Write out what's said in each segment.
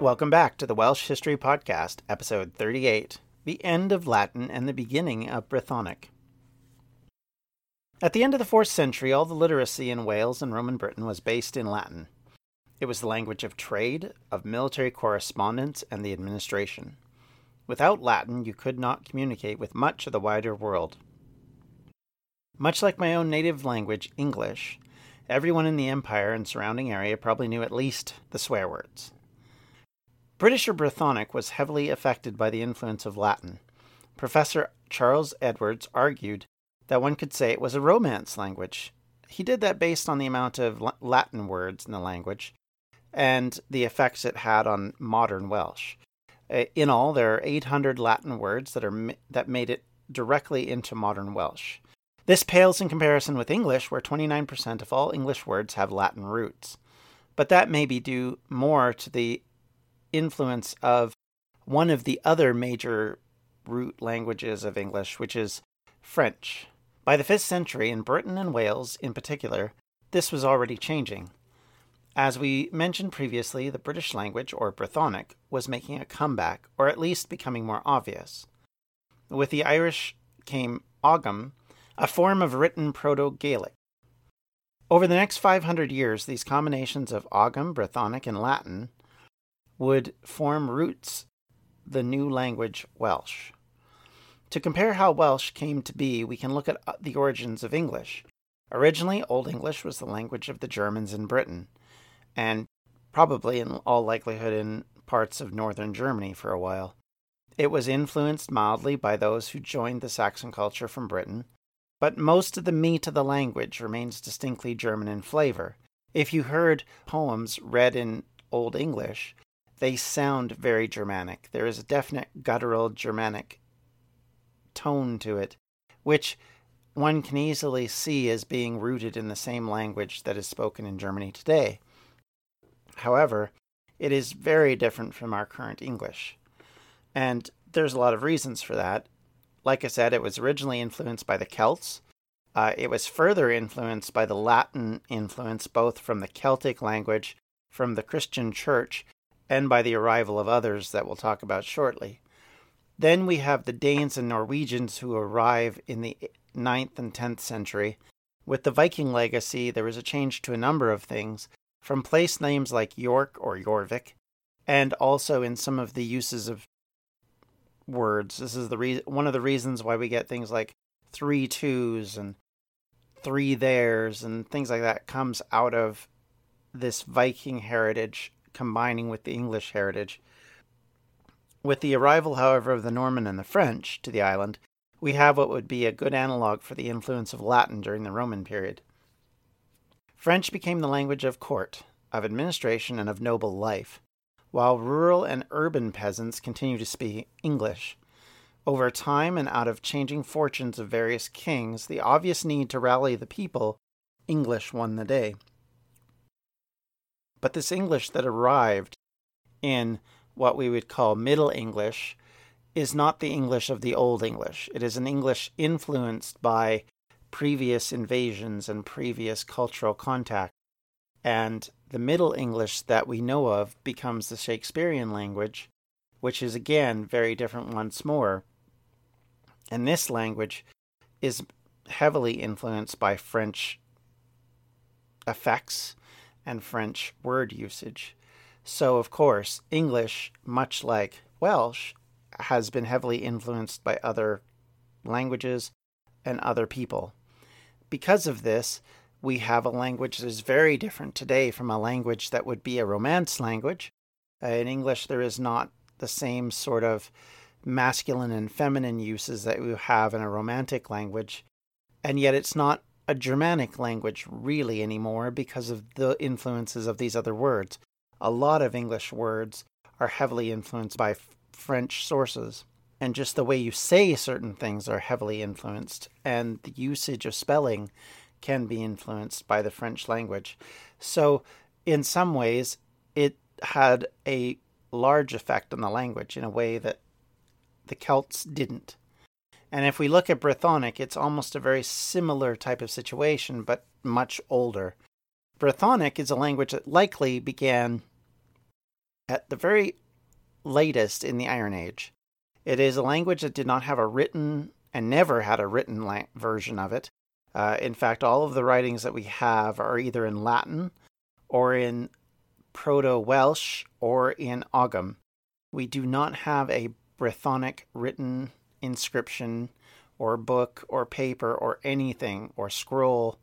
Welcome back to the Welsh History Podcast, episode 38 The End of Latin and the Beginning of Brythonic. At the end of the 4th century, all the literacy in Wales and Roman Britain was based in Latin. It was the language of trade, of military correspondence, and the administration. Without Latin, you could not communicate with much of the wider world. Much like my own native language, English, everyone in the empire and surrounding area probably knew at least the swear words. British or Brythonic was heavily affected by the influence of Latin. Professor Charles Edwards argued that one could say it was a Romance language. He did that based on the amount of Latin words in the language and the effects it had on modern Welsh. Uh, in all, there are 800 Latin words that are that made it directly into modern Welsh. This pales in comparison with English, where 29% of all English words have Latin roots. But that may be due more to the influence of one of the other major root languages of English, which is French. By the 5th century, in Britain and Wales in particular, this was already changing. As we mentioned previously, the British language, or Brythonic, was making a comeback, or at least becoming more obvious. With the Irish came Ogham, a form of written Proto Gaelic. Over the next 500 years, these combinations of Ogham, Brythonic, and Latin would form roots the new language Welsh. To compare how Welsh came to be, we can look at uh, the origins of English. Originally, Old English was the language of the Germans in Britain, and probably in all likelihood in parts of northern Germany for a while. It was influenced mildly by those who joined the Saxon culture from Britain, but most of the meat of the language remains distinctly German in flavor. If you heard poems read in Old English, they sound very Germanic. There is a definite guttural Germanic tone to it, which one can easily see as being rooted in the same language that is spoken in Germany today. However, it is very different from our current English. And there's a lot of reasons for that. Like I said, it was originally influenced by the Celts. Uh, it was further influenced by the Latin influence, both from the Celtic language, from the Christian church, and by the arrival of others that we'll talk about shortly. Then we have the Danes and Norwegians who arrive in the 9th and 10th century. With the Viking legacy, there was a change to a number of things, from place names like York or Jorvik, and also in some of the uses of words. This is the re- one of the reasons why we get things like three twos and three theirs and things like that comes out of this Viking heritage combining with the English heritage. With the arrival, however, of the Norman and the French to the island, we have what would be a good analog for the influence of Latin during the Roman period. French became the language of court, of administration, and of noble life, while rural and urban peasants continue to speak English. Over time and out of changing fortunes of various kings, the obvious need to rally the people, English won the day. But this English that arrived in what we would call Middle English is not the English of the Old English. It is an English influenced by previous invasions and previous cultural contact. And the Middle English that we know of becomes the Shakespearean language, which is again very different once more. And this language is heavily influenced by French effects and French word usage. So, of course, English, much like Welsh, has been heavily influenced by other languages and other people. Because of this, we have a language that is very different today from a language that would be a Romance language. Uh, in English, there is not the same sort of masculine and feminine uses that we have in a Romantic language, and yet it's not a Germanic language really anymore because of the influences of these other words. A lot of English words are heavily influenced by f- French sources, and just the way you say certain things are heavily influenced, and the usage of spelling can be influenced by the French language. So, in some ways, it had a large effect on the language in a way that the Celts didn't. And if we look at Brythonic, it's almost a very similar type of situation, but much older. Brythonic is a language that likely began at the very latest in the Iron Age. It is a language that did not have a written and never had a written la- version of it. Uh, in fact, all of the writings that we have are either in Latin or in Proto Welsh or in Ogham. We do not have a Brythonic written inscription or book or paper or anything or scroll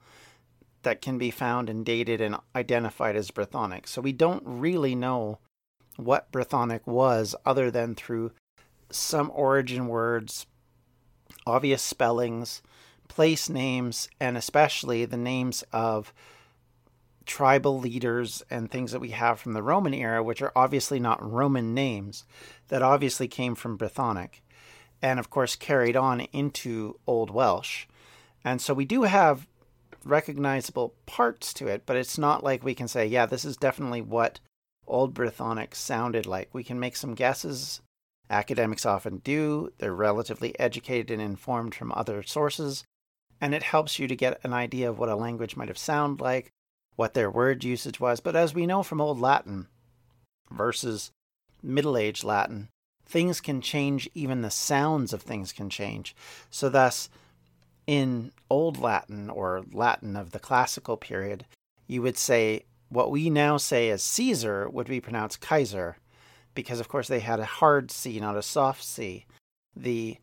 that can be found and dated and identified as Brythonic. So we don't really know what Brythonic was other than through some origin words, obvious spellings, place names, and especially the names of tribal leaders and things that we have from the Roman era, which are obviously not Roman names, that obviously came from Brythonic and of course carried on into Old Welsh. And so we do have recognizable parts to it, but it's not like we can say, yeah, this is definitely what Old Brythonic sounded like. We can make some guesses. Academics often do. They're relatively educated and informed from other sources, and it helps you to get an idea of what a language might have sounded like, what their word usage was. But as we know from Old Latin versus Middle Age Latin, things can change, even the sounds of things can change. So, thus, in Old Latin or Latin of the classical period, you would say what we now say as Caesar would be pronounced Kaiser, because of course they had a hard C, not a soft C. The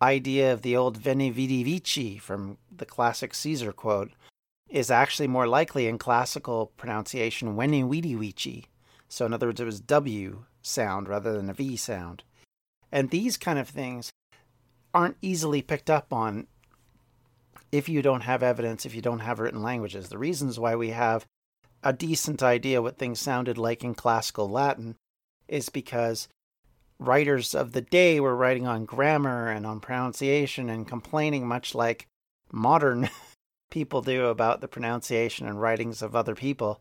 idea of the old Veni Vidi Vici from the classic Caesar quote is actually more likely in classical pronunciation Veni Vidi Vici. So, in other words, it was W sound rather than a V sound. And these kind of things aren't easily picked up on if you don't have evidence, if you don't have written languages. The reasons why we have a decent idea what things sounded like in classical Latin is because writers of the day were writing on grammar and on pronunciation and complaining much like modern people do about the pronunciation and writings of other people.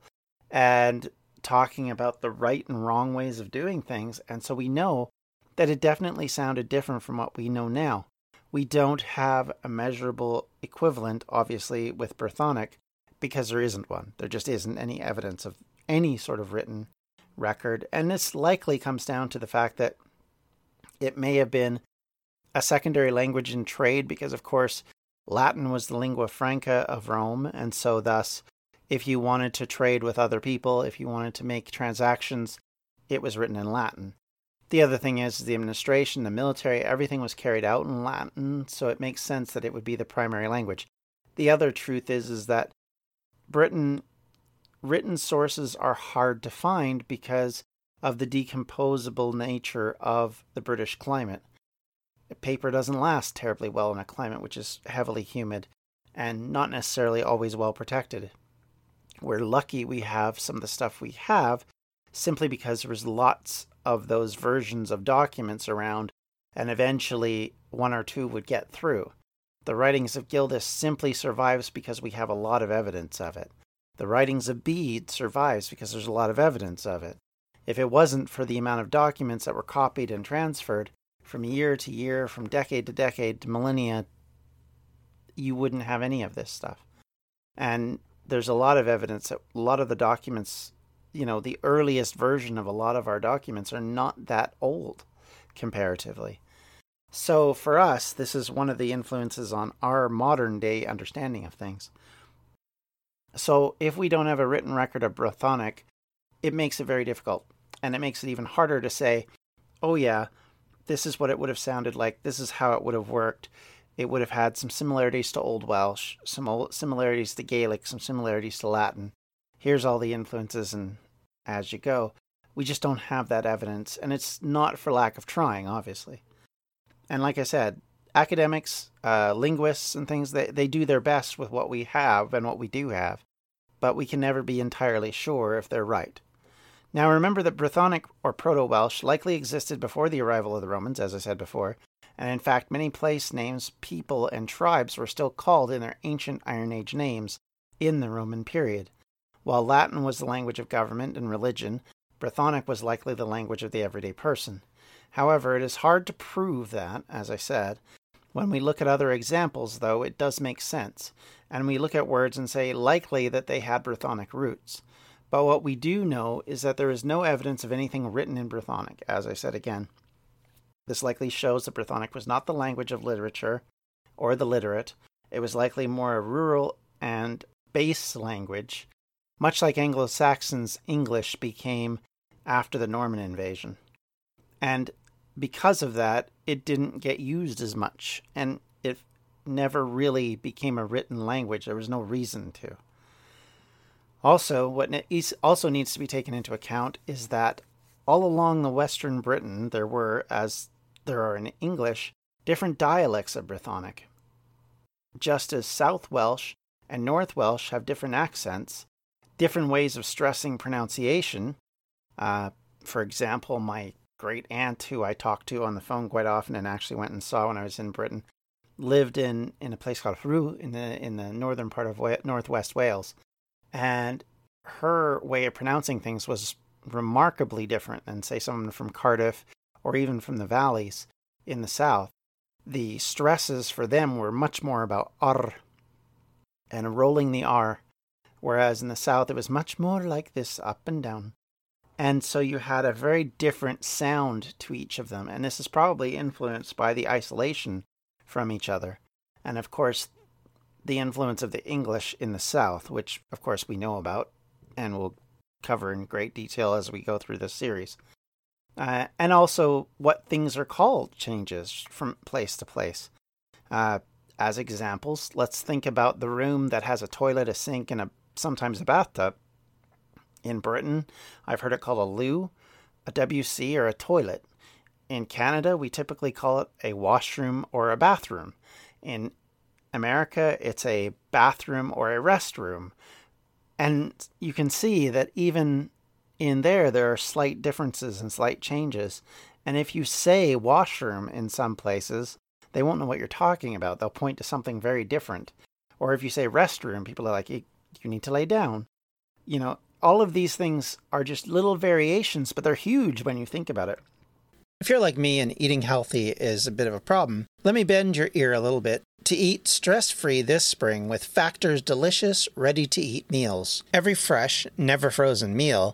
And talking about the right and wrong ways of doing things. And so we know that it definitely sounded different from what we know now. We don't have a measurable equivalent, obviously, with Brythonic because there isn't one. There just isn't any evidence of any sort of written record. And this likely comes down to the fact that it may have been a secondary language in trade because, of course, Latin was the lingua franca of Rome, and so thus if you wanted to trade with other people, if you wanted to make transactions, it was written in Latin. The other thing is the administration, the military, everything was carried out in Latin, so it makes sense that it would be the primary language. The other truth is is that Britain written sources are hard to find because of the decomposable nature of the British climate. Paper doesn't last terribly well in a climate which is heavily humid and not necessarily always well protected. We're lucky we have some of the stuff we have simply because there was lots of those versions of documents around, and eventually one or two would get through. The writings of Gildas simply survives because we have a lot of evidence of it. The writings of Bede survives because there's a lot of evidence of it. If it wasn't for the amount of documents that were copied and transferred from year to year, from decade to decade to millennia, you wouldn't have any of this stuff. And there's a lot of evidence that a lot of the documents, you know, the earliest version of a lot of our documents are not that old comparatively. So for us, this is one of the influences on our modern day understanding of things. So if we don't have a written record of Brythonic, it makes it very difficult. And it makes it even harder to say, oh, yeah, this is what it would have sounded like, this is how it would have worked. It would have had some similarities to Old Welsh, some similarities to Gaelic, some similarities to Latin. Here's all the influences, and as you go. We just don't have that evidence, and it's not for lack of trying, obviously. And like I said, academics, uh, linguists, and things, they, they do their best with what we have and what we do have, but we can never be entirely sure if they're right. Now remember that Brythonic or Proto Welsh likely existed before the arrival of the Romans, as I said before, and in fact, many place names, people, and tribes were still called in their ancient Iron Age names in the Roman period. While Latin was the language of government and religion, Brythonic was likely the language of the everyday person. However, it is hard to prove that, as I said. When we look at other examples, though, it does make sense, and we look at words and say likely that they had Brythonic roots. But what we do know is that there is no evidence of anything written in Brythonic, as I said again. This likely shows that Brythonic was not the language of literature or the literate. It was likely more a rural and base language, much like Anglo Saxons English became after the Norman invasion. And because of that, it didn't get used as much, and it never really became a written language. There was no reason to. Also, what also needs to be taken into account is that all along the Western Britain, there were, as there are in English, different dialects of Brythonic. Just as South Welsh and North Welsh have different accents, different ways of stressing pronunciation. Uh, for example, my great aunt, who I talked to on the phone quite often and actually went and saw when I was in Britain, lived in, in a place called Rhyw in the in the northern part of northwest Wales, and her way of pronouncing things was remarkably different than, say, someone from Cardiff or even from the valleys in the south. The stresses for them were much more about r and rolling the r, whereas in the south it was much more like this up and down. And so you had a very different sound to each of them, and this is probably influenced by the isolation from each other. And of course, the influence of the English in the South, which of course we know about and will cover in great detail as we go through this series. Uh, and also what things are called changes from place to place. Uh, as examples, let's think about the room that has a toilet, a sink, and a sometimes a bathtub. In Britain, I've heard it called a loo, a WC, or a toilet. In Canada, we typically call it a washroom or a bathroom. In America, it's a bathroom or a restroom. And you can see that even in there, there are slight differences and slight changes. And if you say washroom in some places, they won't know what you're talking about. They'll point to something very different. Or if you say restroom, people are like, you need to lay down. You know, all of these things are just little variations, but they're huge when you think about it. If you're like me and eating healthy is a bit of a problem, let me bend your ear a little bit to eat stress free this spring with Factor's delicious, ready to eat meals. Every fresh, never frozen meal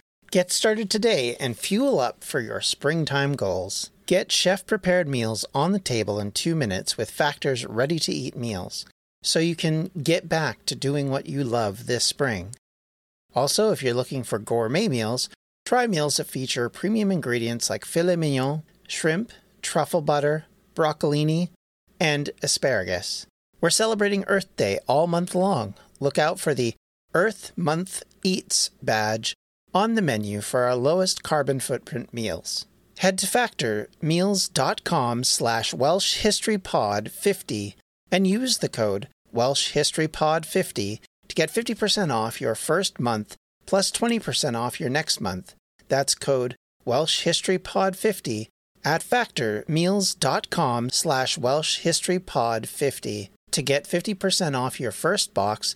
Get started today and fuel up for your springtime goals. Get chef prepared meals on the table in two minutes with Factor's ready to eat meals so you can get back to doing what you love this spring. Also, if you're looking for gourmet meals, try meals that feature premium ingredients like filet mignon, shrimp, truffle butter, broccolini, and asparagus. We're celebrating Earth Day all month long. Look out for the Earth Month Eats badge on the menu for our lowest carbon footprint meals. Head to factormeals.com slash Welsh History Pod 50 and use the code Welsh History Pod 50 to get 50% off your first month plus 20% off your next month. That's code Welsh History Pod 50 at factormeals.com slash Welsh History Pod 50 to get 50% off your first box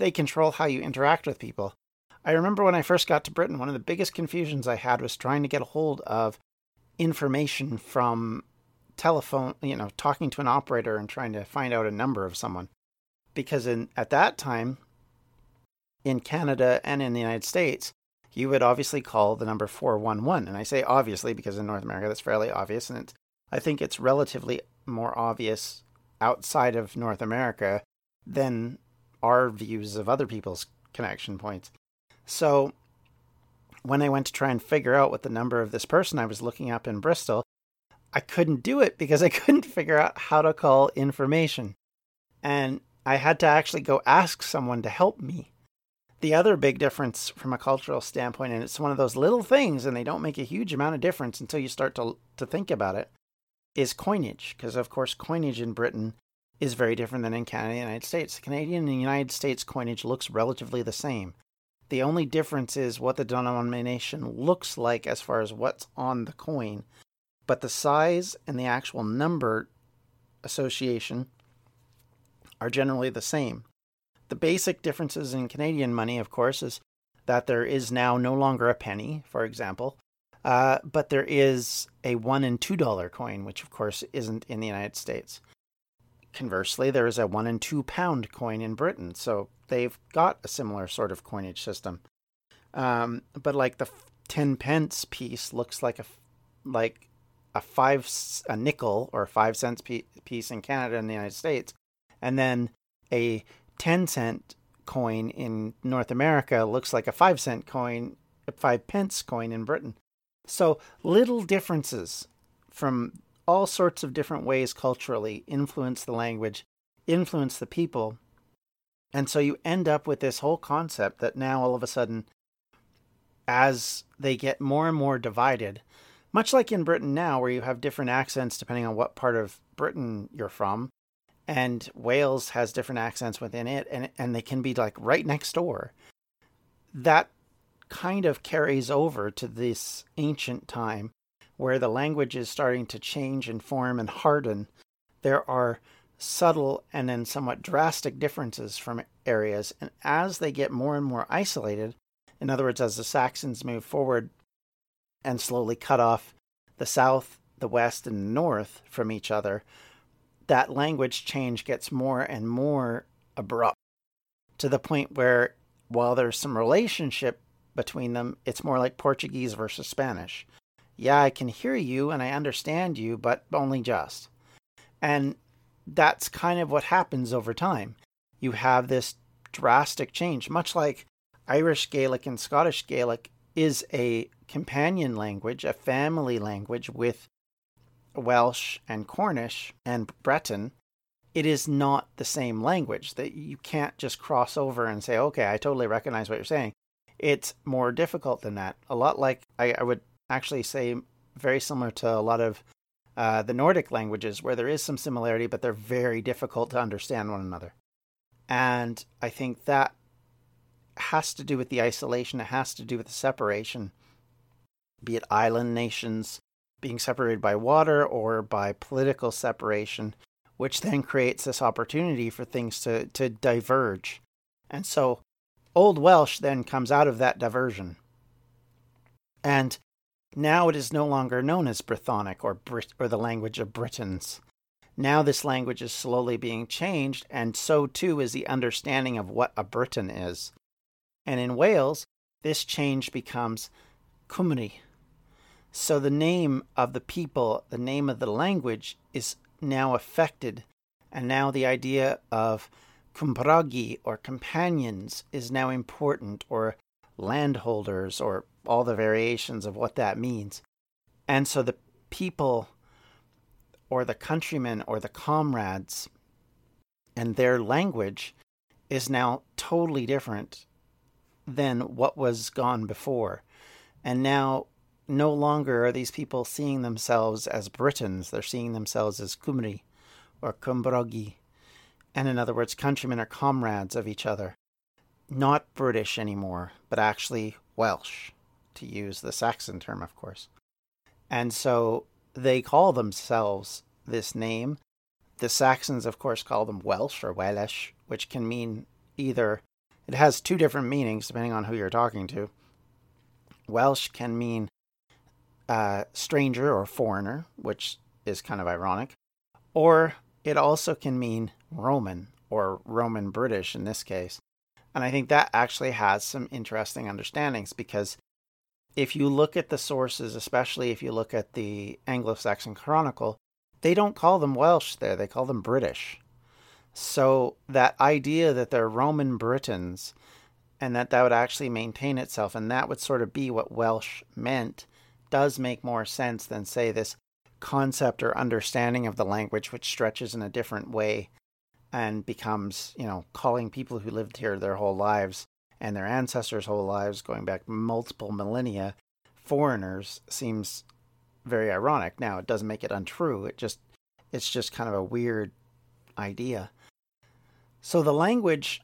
they control how you interact with people. I remember when I first got to Britain, one of the biggest confusions I had was trying to get a hold of information from telephone, you know, talking to an operator and trying to find out a number of someone. Because in at that time in Canada and in the United States, you would obviously call the number 411. And I say obviously because in North America that's fairly obvious and I think it's relatively more obvious outside of North America than our views of other people's connection points. So when I went to try and figure out what the number of this person I was looking up in Bristol, I couldn't do it because I couldn't figure out how to call information. And I had to actually go ask someone to help me. The other big difference from a cultural standpoint, and it's one of those little things, and they don't make a huge amount of difference until you start to, to think about it, is coinage. Because, of course, coinage in Britain is very different than in Canada and the United States. The Canadian and United States coinage looks relatively the same. The only difference is what the denomination looks like as far as what's on the coin, but the size and the actual number association are generally the same. The basic differences in Canadian money, of course, is that there is now no longer a penny, for example, uh, but there is a one and two dollar coin, which of course isn't in the United States. Conversely, there is a one and two pound coin in Britain, so they've got a similar sort of coinage system. Um, but like the ten pence piece looks like a like a five a nickel or a five cents piece in Canada and the United States, and then a ten cent coin in North America looks like a five cent coin, a five pence coin in Britain. So little differences from all sorts of different ways culturally influence the language, influence the people. And so you end up with this whole concept that now all of a sudden, as they get more and more divided, much like in Britain now, where you have different accents depending on what part of Britain you're from, and Wales has different accents within it, and, and they can be like right next door. That kind of carries over to this ancient time where the language is starting to change and form and harden, there are subtle and then somewhat drastic differences from areas. And as they get more and more isolated, in other words, as the Saxons move forward and slowly cut off the south, the west, and the north from each other, that language change gets more and more abrupt to the point where, while there's some relationship between them, it's more like Portuguese versus Spanish yeah, I can hear you and I understand you, but only just. And that's kind of what happens over time. You have this drastic change, much like Irish Gaelic and Scottish Gaelic is a companion language, a family language with Welsh and Cornish and Breton. It is not the same language that you can't just cross over and say, okay, I totally recognize what you're saying. It's more difficult than that. A lot like I, I would actually say very similar to a lot of uh, the Nordic languages, where there is some similarity, but they're very difficult to understand one another. And I think that has to do with the isolation, it has to do with the separation, be it island nations being separated by water or by political separation, which then creates this opportunity for things to, to diverge. And so Old Welsh then comes out of that diversion. And now it is no longer known as Brythonic or, Brit- or the language of Britons. Now this language is slowly being changed, and so too is the understanding of what a Briton is. And in Wales, this change becomes Cymru. So the name of the people, the name of the language, is now affected, and now the idea of cumbragi or companions is now important, or landholders, or all the variations of what that means. And so the people or the countrymen or the comrades and their language is now totally different than what was gone before. And now no longer are these people seeing themselves as Britons, they're seeing themselves as Cymry or Cymrogi, and in other words, countrymen or comrades of each other. Not British anymore, but actually Welsh, to use the Saxon term, of course. And so they call themselves this name. The Saxons, of course, call them Welsh or Welsh, which can mean either, it has two different meanings depending on who you're talking to. Welsh can mean uh, stranger or foreigner, which is kind of ironic, or it also can mean Roman or Roman British in this case. And I think that actually has some interesting understandings because if you look at the sources, especially if you look at the Anglo Saxon Chronicle, they don't call them Welsh there, they call them British. So that idea that they're Roman Britons and that that would actually maintain itself and that would sort of be what Welsh meant does make more sense than, say, this concept or understanding of the language which stretches in a different way and becomes, you know, calling people who lived here their whole lives and their ancestors' whole lives, going back multiple millennia, foreigners seems very ironic. Now, it doesn't make it untrue. It just it's just kind of a weird idea. So the language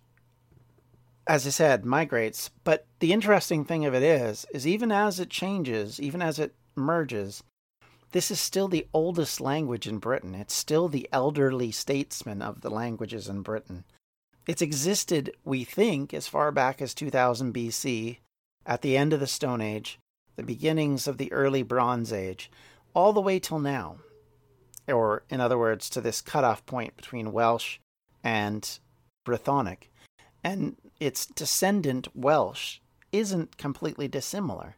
as I said, migrates, but the interesting thing of it is is even as it changes, even as it merges, this is still the oldest language in Britain. It's still the elderly statesman of the languages in Britain. It's existed, we think, as far back as 2000 BC, at the end of the Stone Age, the beginnings of the early Bronze Age, all the way till now. Or, in other words, to this cutoff point between Welsh and Brythonic. And its descendant, Welsh, isn't completely dissimilar.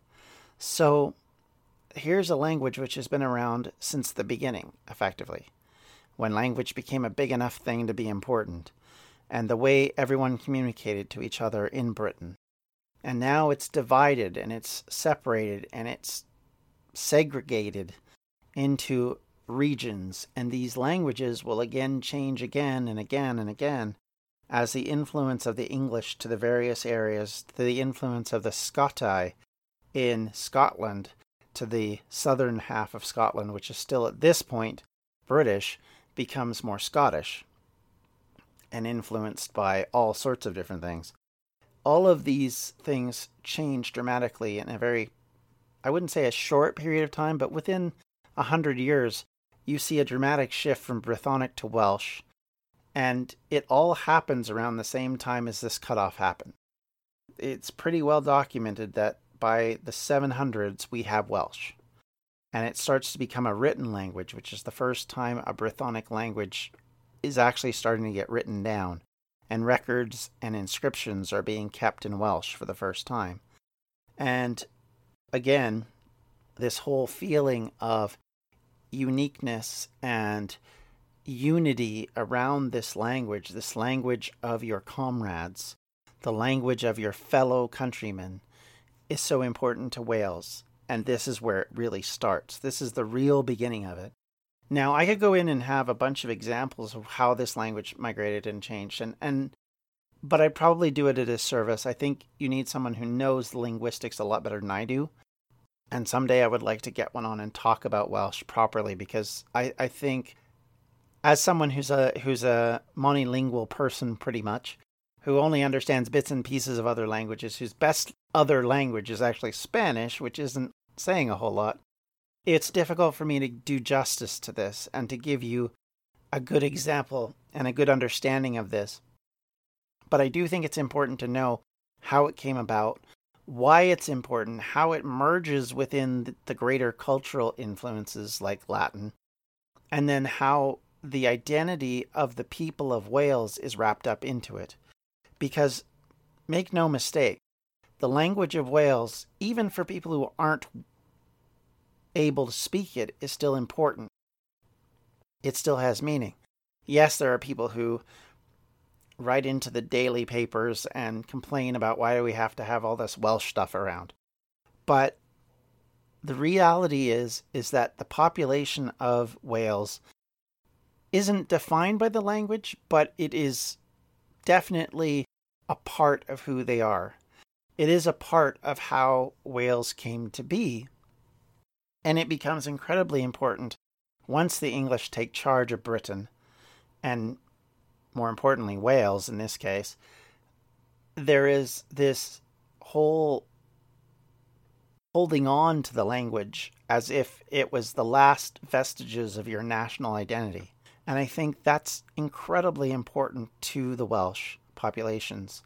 So, here's a language which has been around since the beginning, effectively, when language became a big enough thing to be important and the way everyone communicated to each other in Britain. And now it's divided and it's separated and it's segregated into regions, and these languages will again change again and again and again as the influence of the English to the various areas, to the influence of the Scotai in Scotland to the southern half of Scotland, which is still at this point British, becomes more Scottish and influenced by all sorts of different things. All of these things change dramatically in a very, I wouldn't say a short period of time, but within a hundred years, you see a dramatic shift from Brythonic to Welsh, and it all happens around the same time as this cutoff happened. It's pretty well documented that by the 700s we have Welsh, and it starts to become a written language, which is the first time a Brythonic language is actually starting to get written down, and records and inscriptions are being kept in Welsh for the first time. And again, this whole feeling of uniqueness and unity around this language, this language of your comrades, the language of your fellow countrymen, is so important to Wales. And this is where it really starts. This is the real beginning of it. Now, I could go in and have a bunch of examples of how this language migrated and changed, and, and but I'd probably do it at a service. I think you need someone who knows linguistics a lot better than I do. And someday I would like to get one on and talk about Welsh properly because I, I think as someone who's a who's a monolingual person pretty much, who only understands bits and pieces of other languages, whose best other language is actually Spanish, which isn't saying a whole lot it's difficult for me to do justice to this and to give you a good example and a good understanding of this. But I do think it's important to know how it came about, why it's important, how it merges within the greater cultural influences like Latin, and then how the identity of the people of Wales is wrapped up into it. Because make no mistake, the language of Wales, even for people who aren't able to speak it is still important. It still has meaning. Yes, there are people who write into the daily papers and complain about why do we have to have all this Welsh stuff around. But the reality is is that the population of Wales isn't defined by the language, but it is definitely a part of who they are. It is a part of how Wales came to be. And it becomes incredibly important once the English take charge of Britain, and more importantly, Wales in this case. There is this whole holding on to the language as if it was the last vestiges of your national identity. And I think that's incredibly important to the Welsh populations,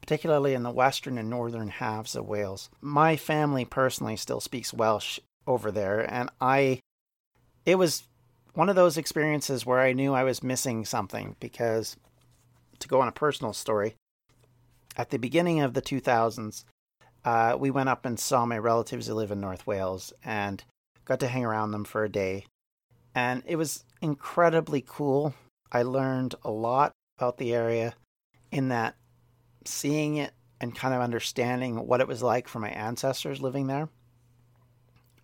particularly in the western and northern halves of Wales. My family personally still speaks Welsh over there, and I, it was one of those experiences where I knew I was missing something because, to go on a personal story, at the beginning of the 2000s, uh, we went up and saw my relatives who live in North Wales and got to hang around them for a day. And it was incredibly cool. I learned a lot about the area in that seeing it and kind of understanding what it was like for my ancestors living there.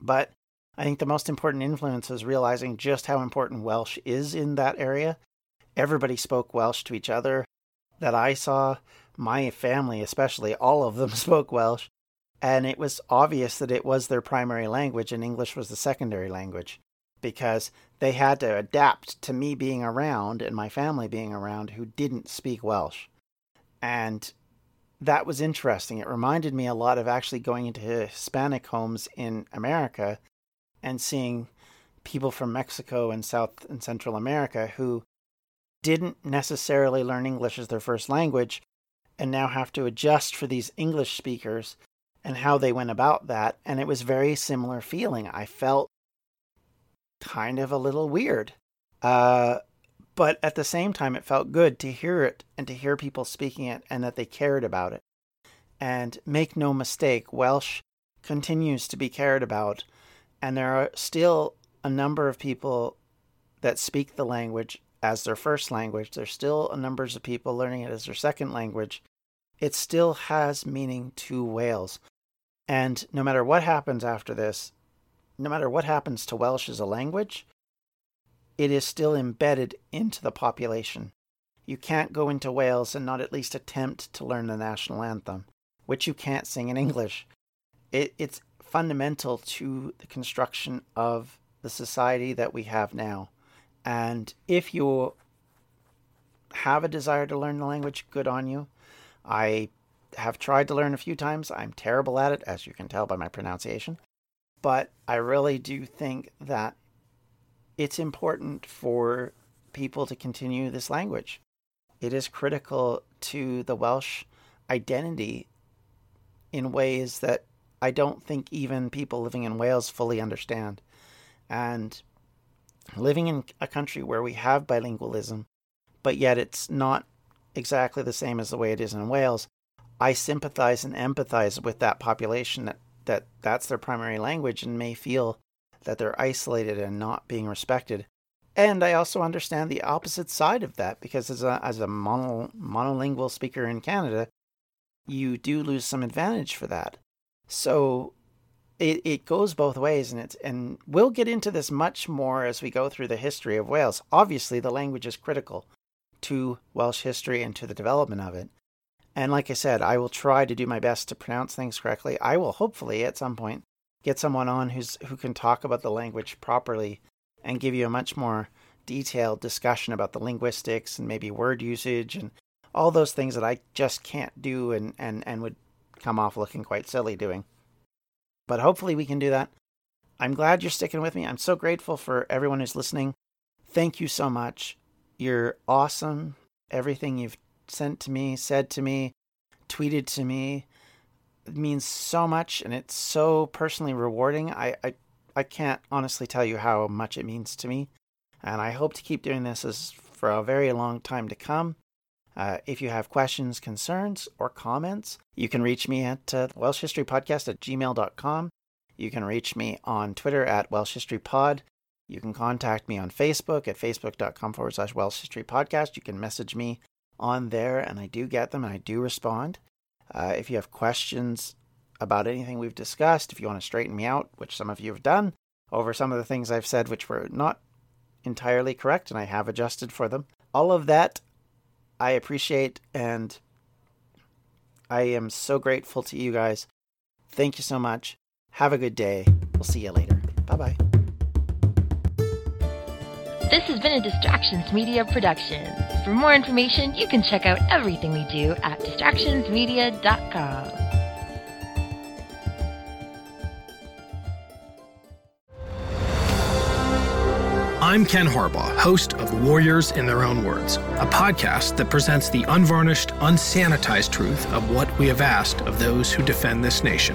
But I think the most important influence is realizing just how important Welsh is in that area. Everybody spoke Welsh to each other that I saw my family, especially, all of them spoke Welsh. And it was obvious that it was their primary language and English was the secondary language because they had to adapt to me being around and my family being around who didn't speak Welsh. And that was interesting. It reminded me a lot of actually going into Hispanic homes in America and seeing people from Mexico and South and Central America who didn't necessarily learn English as their first language, and now have to adjust for these English speakers and how they went about that. And it was very similar feeling. I felt kind of a little weird. Uh, but at the same time, it felt good to hear it and to hear people speaking it and that they cared about it. And make no mistake, Welsh continues to be cared about. And there are still a number of people that speak the language as their first language. There's still a numbers of people learning it as their second language it still has meaning to Wales. And no matter what happens after this, no matter what happens to Welsh as a language, it is still embedded into the population. You can't go into Wales and not at least attempt to learn the national anthem, which you can't sing in English. It, it's fundamental to the construction of the society that we have now. And if you have a desire to learn the language, good on you. I have tried to learn a few times. I'm terrible at it, as you can tell by my pronunciation. But I really do think that it's important for people to continue this language. It is critical to the Welsh identity in ways that I don't think even people living in Wales fully understand. And living in a country where we have bilingualism, but yet it's not exactly the same as the way it is in Wales, I sympathize and empathize with that population that, that that's their primary language and may feel that they're isolated and not being respected. And I also understand the opposite side of that because as a, as a mono, monolingual speaker in Canada, you do lose some advantage for that. So it, it goes both ways and it's and we'll get into this much more as we go through the history of Wales. Obviously the language is critical to Welsh history and to the development of it. And like I said, I will try to do my best to pronounce things correctly. I will hopefully at some point get someone on who's who can talk about the language properly and give you a much more detailed discussion about the linguistics and maybe word usage and all those things that I just can't do and, and, and would come off looking quite silly doing. But hopefully we can do that. I'm glad you're sticking with me. I'm so grateful for everyone who's listening. Thank you so much. You're awesome. Everything you've sent to me, said to me, tweeted to me means so much and it's so personally rewarding. I, I I can't honestly tell you how much it means to me. And I hope to keep doing this as for a very long time to come. Uh, if you have questions, concerns, or comments, you can reach me at uh, Welsh History Podcast at gmail.com. You can reach me on Twitter at welshhistorypod. You can contact me on Facebook at facebook.com forward slash welshhistorypodcast. You can message me on there, and I do get them and I do respond. Uh, if you have questions about anything we've discussed, if you want to straighten me out, which some of you have done, over some of the things I've said which were not entirely correct and I have adjusted for them, all of that I appreciate and I am so grateful to you guys. Thank you so much. Have a good day. We'll see you later. Bye bye. This has been a Distractions Media production. For more information, you can check out everything we do at distractionsmedia.com. I'm Ken Harbaugh, host of Warriors in Their Own Words, a podcast that presents the unvarnished, unsanitized truth of what we have asked of those who defend this nation.